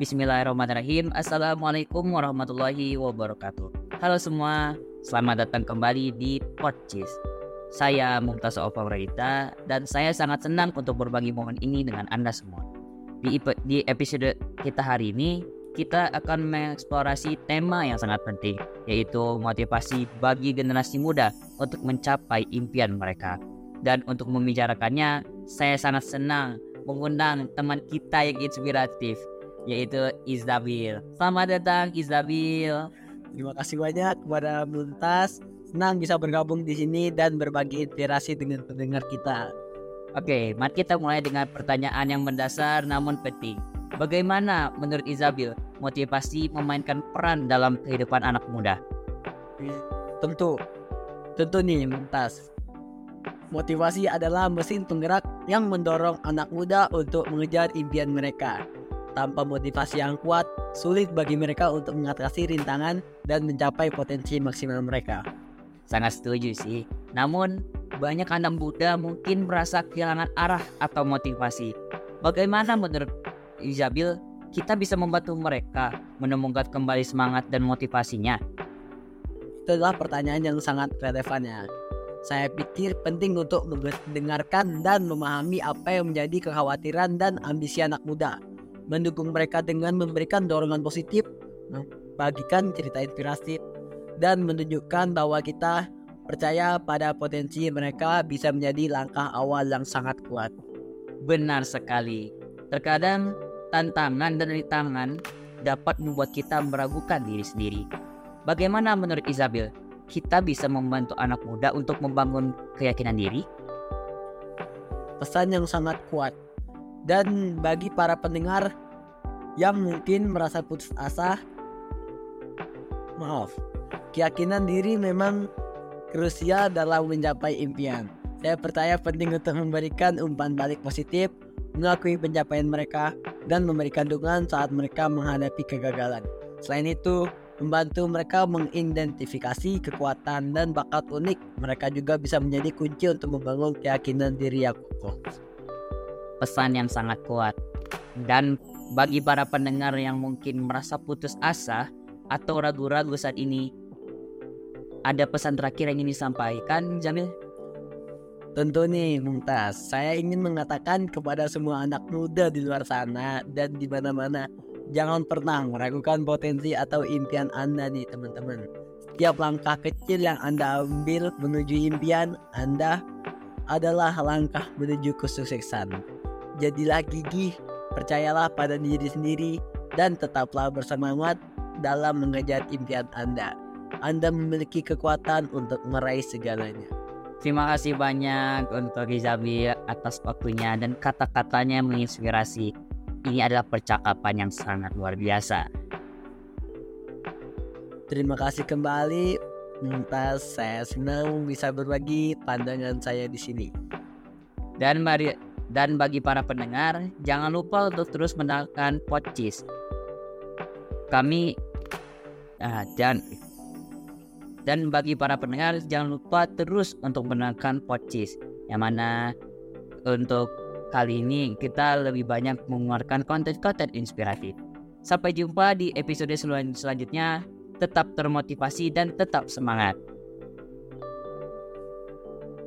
Bismillahirrahmanirrahim. Assalamualaikum warahmatullahi wabarakatuh. Halo semua, selamat datang kembali di Podcis. Saya Mumtaz Opa Rita dan saya sangat senang untuk berbagi momen ini dengan Anda semua. Di, di episode kita hari ini, kita akan mengeksplorasi tema yang sangat penting, yaitu motivasi bagi generasi muda untuk mencapai impian mereka. Dan untuk membicarakannya, saya sangat senang mengundang teman kita yang inspiratif, yaitu Izabil. Selamat datang Izabil. Terima kasih banyak kepada Muntas. Senang bisa bergabung di sini dan berbagi inspirasi dengan pendengar kita. Oke, mari kita mulai dengan pertanyaan yang mendasar namun penting. Bagaimana menurut Izabil motivasi memainkan peran dalam kehidupan anak muda? Tentu, tentu nih Muntas. Motivasi adalah mesin penggerak yang mendorong anak muda untuk mengejar impian mereka. Tanpa motivasi yang kuat, sulit bagi mereka untuk mengatasi rintangan dan mencapai potensi maksimal mereka. Sangat setuju sih. Namun, banyak anak muda mungkin merasa kehilangan arah atau motivasi. Bagaimana menurut Izabil, kita bisa membantu mereka menemukan kembali semangat dan motivasinya? Itu adalah pertanyaan yang sangat relevan ya. Saya pikir penting untuk mendengarkan dan memahami apa yang menjadi kekhawatiran dan ambisi anak muda. Mendukung mereka dengan memberikan dorongan positif, membagikan cerita inspirasi, dan menunjukkan bahwa kita percaya pada potensi mereka bisa menjadi langkah awal yang sangat kuat. Benar sekali. Terkadang tantangan dan rintangan dapat membuat kita meragukan diri sendiri. Bagaimana menurut Isabel, kita bisa membantu anak muda untuk membangun keyakinan diri? Pesan yang sangat kuat. Dan bagi para pendengar yang mungkin merasa putus asa, maaf, keyakinan diri memang krusial dalam mencapai impian. Saya percaya penting untuk memberikan umpan balik positif mengakui pencapaian mereka, dan memberikan dukungan saat mereka menghadapi kegagalan. Selain itu, membantu mereka mengidentifikasi kekuatan dan bakat unik. Mereka juga bisa menjadi kunci untuk membangun keyakinan diri yang kokoh. Pesan yang sangat kuat. Dan bagi para pendengar yang mungkin merasa putus asa atau ragu-ragu saat ini, ada pesan terakhir yang ingin disampaikan, Jamil? Tentu nih Mumtaz, saya ingin mengatakan kepada semua anak muda di luar sana dan di mana-mana, jangan pernah meragukan potensi atau impian Anda nih teman-teman. Setiap langkah kecil yang Anda ambil menuju impian Anda adalah langkah menuju kesuksesan. Jadilah gigih, percayalah pada diri sendiri, dan tetaplah bersemangat dalam mengejar impian Anda. Anda memiliki kekuatan untuk meraih segalanya. Terima kasih banyak untuk Rizabi atas waktunya dan kata-katanya menginspirasi. Ini adalah percakapan yang sangat luar biasa. Terima kasih kembali. Muntas, saya senang bisa berbagi pandangan saya di sini. Dan mari dan bagi para pendengar, jangan lupa untuk terus mendengarkan podcast. Kami ah, dan dan bagi para pendengar jangan lupa terus untuk mendengarkan podcast yang mana untuk kali ini kita lebih banyak mengeluarkan konten-konten inspiratif. Sampai jumpa di episode sel selanjutnya. Tetap termotivasi dan tetap semangat.